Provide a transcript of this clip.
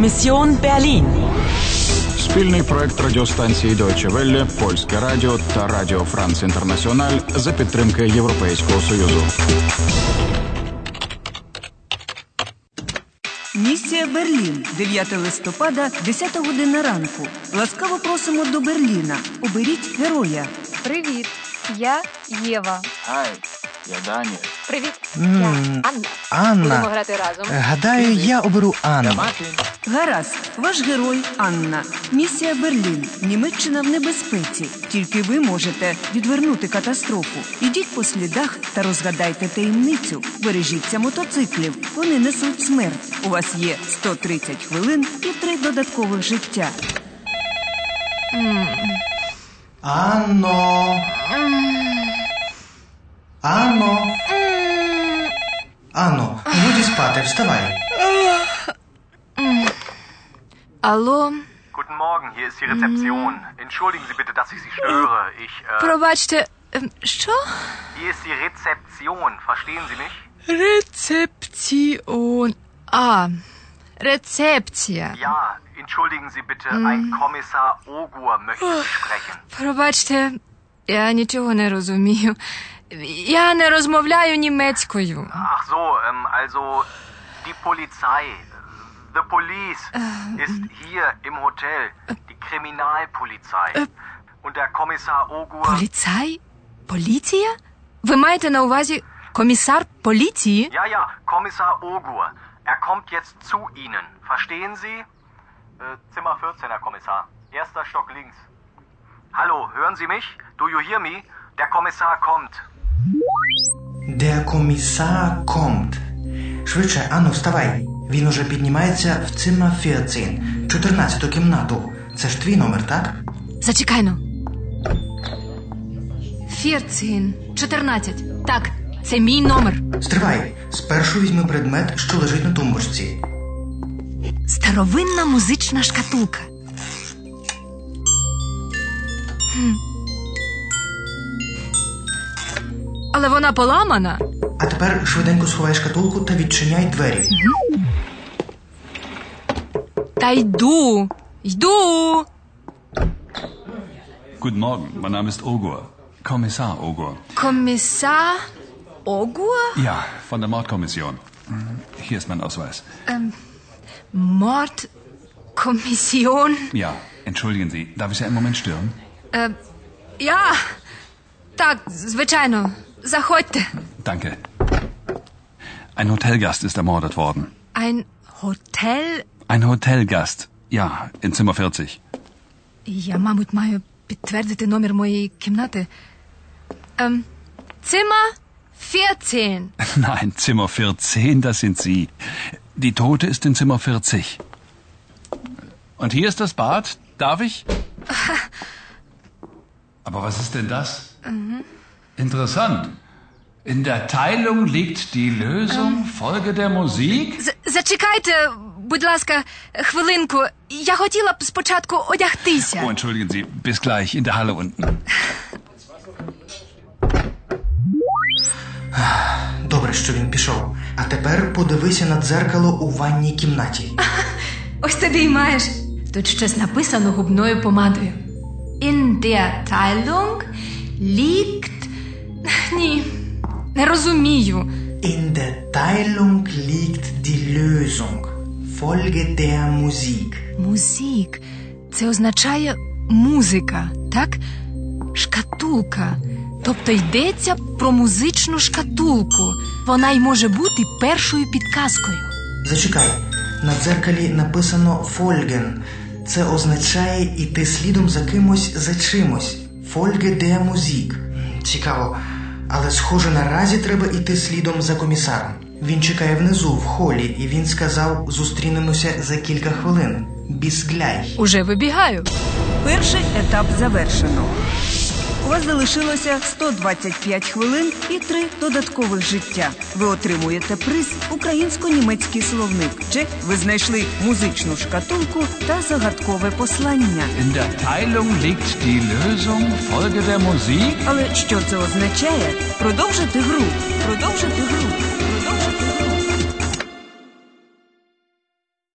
Mission Berlin. Спільний проект радіостанції Deutsche Welle, Польське Радіо та Радіо Франц Інтернаціональ за підтримки Європейського Союзу. Місія Берлін, 9 листопада, 10 година ранку. Ласкаво просимо до Берліна. Оберіть героя. Привіт, я Єва. Ай, я Даня. Привіт, М, я Анна. Анна. Будемо грати разом. Гадаю, я оберу Анну. Гаразд, ваш герой Анна. Місія Берлін. Німеччина в небезпеці. Тільки ви можете відвернути катастрофу. Ідіть по слідах та розгадайте таємницю. Бережіться мотоциклів. Вони несуть смерть. У вас є 130 хвилин і три додаткових життя. Анно. Анно. Анно, годі спати, вставай. Алло, Guten Morgen, hier ist die Rezeption. Entschuldigen Sie bitte, dass ich Sie störe. Ich, äh, пробачте, ем, що? hier ist die Rezeption. Verstehen Sie mich? Рецепціон. А, рецепція. Ja, entschuldigen Sie bitte, ein Kommissar Ogur möchte Sie sprechen. Пробачте, я нічого не розумію. Я не розмовляю німецькою. Ach so, ähm, also die Polizei, the police, ist hier im Hotel, die Kriminalpolizei. Und der Kommissar Ogur... Поліцай? Поліція? Ви маєте на увазі комісар поліції? Ja, ja, Kommissar Ogur. Er kommt jetzt zu Ihnen. Verstehen Sie? Äh, Zimmer 14, Herr Kommissar. Erster Stock links. Hallo, hören Sie mich? Do you hear me? Der Kommissar kommt. Де коміса комт. Швидше, Анно, вставай. Він уже піднімається в цима 14, 14 кімнату. Це ж твій номер, так? Зачекайно. 14. 14. Так, це мій номер. Стривай. Спершу візьми предмет, що лежить на тумбочці. Старовинна музична шкатулка. Хм. Але вона поламана. А тепер швиденько сховай шкатулку та відчиняй двері. Та йду. Йду. Guten Morgen, mein Name ist Ogur. Kommissar Ogur. Комісар Огуа? Ja, von der Mordkommission. Mhm, Hier ist mein Ausweis. Mordkommission. Ja, entschuldigen Sie, darf ich Sie einen Moment stören? Я. Так, звичайно. Заходьте. Danke. Ein Hotelgast ist ermordet worden. Ein Hotel. Ein Hotelgast. Ja, in Zimmer 40. Я, мабуть, маю підтвердити номер моєї кімнати. Ем, Зimmer 14. Nein, Zimmer 14, das sind Sie. Die Tote ist in Zimmer 40. Und hier ist das Bad. Darf ich? Aber was ist denn das? Interessant. In der Teilung liegt die Lösung. Folge der Musik. З- Зачекайте, будь ласка, хвилинку. Я хотіла б спочатку одягтися. Oh, entschuldigen Sie. Bis gleich in der Halle unten. Добре, що він пішов. А тепер подивися на дзеркало у ванній кімнаті. Ось тобі й маєш. Тут щось написано губною помадою. In der Teilung liegt... Ні, не розумію. In der Teilung liegt die Lösung. Folge der Musik. Музик. Це означає музика, так? Шкатулка. Тобто йдеться про музичну шкатулку. Вона й може бути першою підказкою. Зачекай, на дзеркалі написано Folgen. Це означає іти слідом за кимось за чимось. Folge der Musik. М, Цікаво. Але схоже, наразі треба іти слідом за комісаром. Він чекає внизу, в холі, і він сказав: зустрінемося за кілька хвилин. Бісгляй. Уже вибігаю. Перший етап завершено. Вас залишилося 125 хвилин і три додаткових життя. Ви отримуєте приз українсько-німецький словник. Чи ви знайшли музичну шкатулку та загадкове послання. In der Teilung liegt die Lösung. Folge der Musik. Але що це означає? Продовжити гру. Продовжити гру.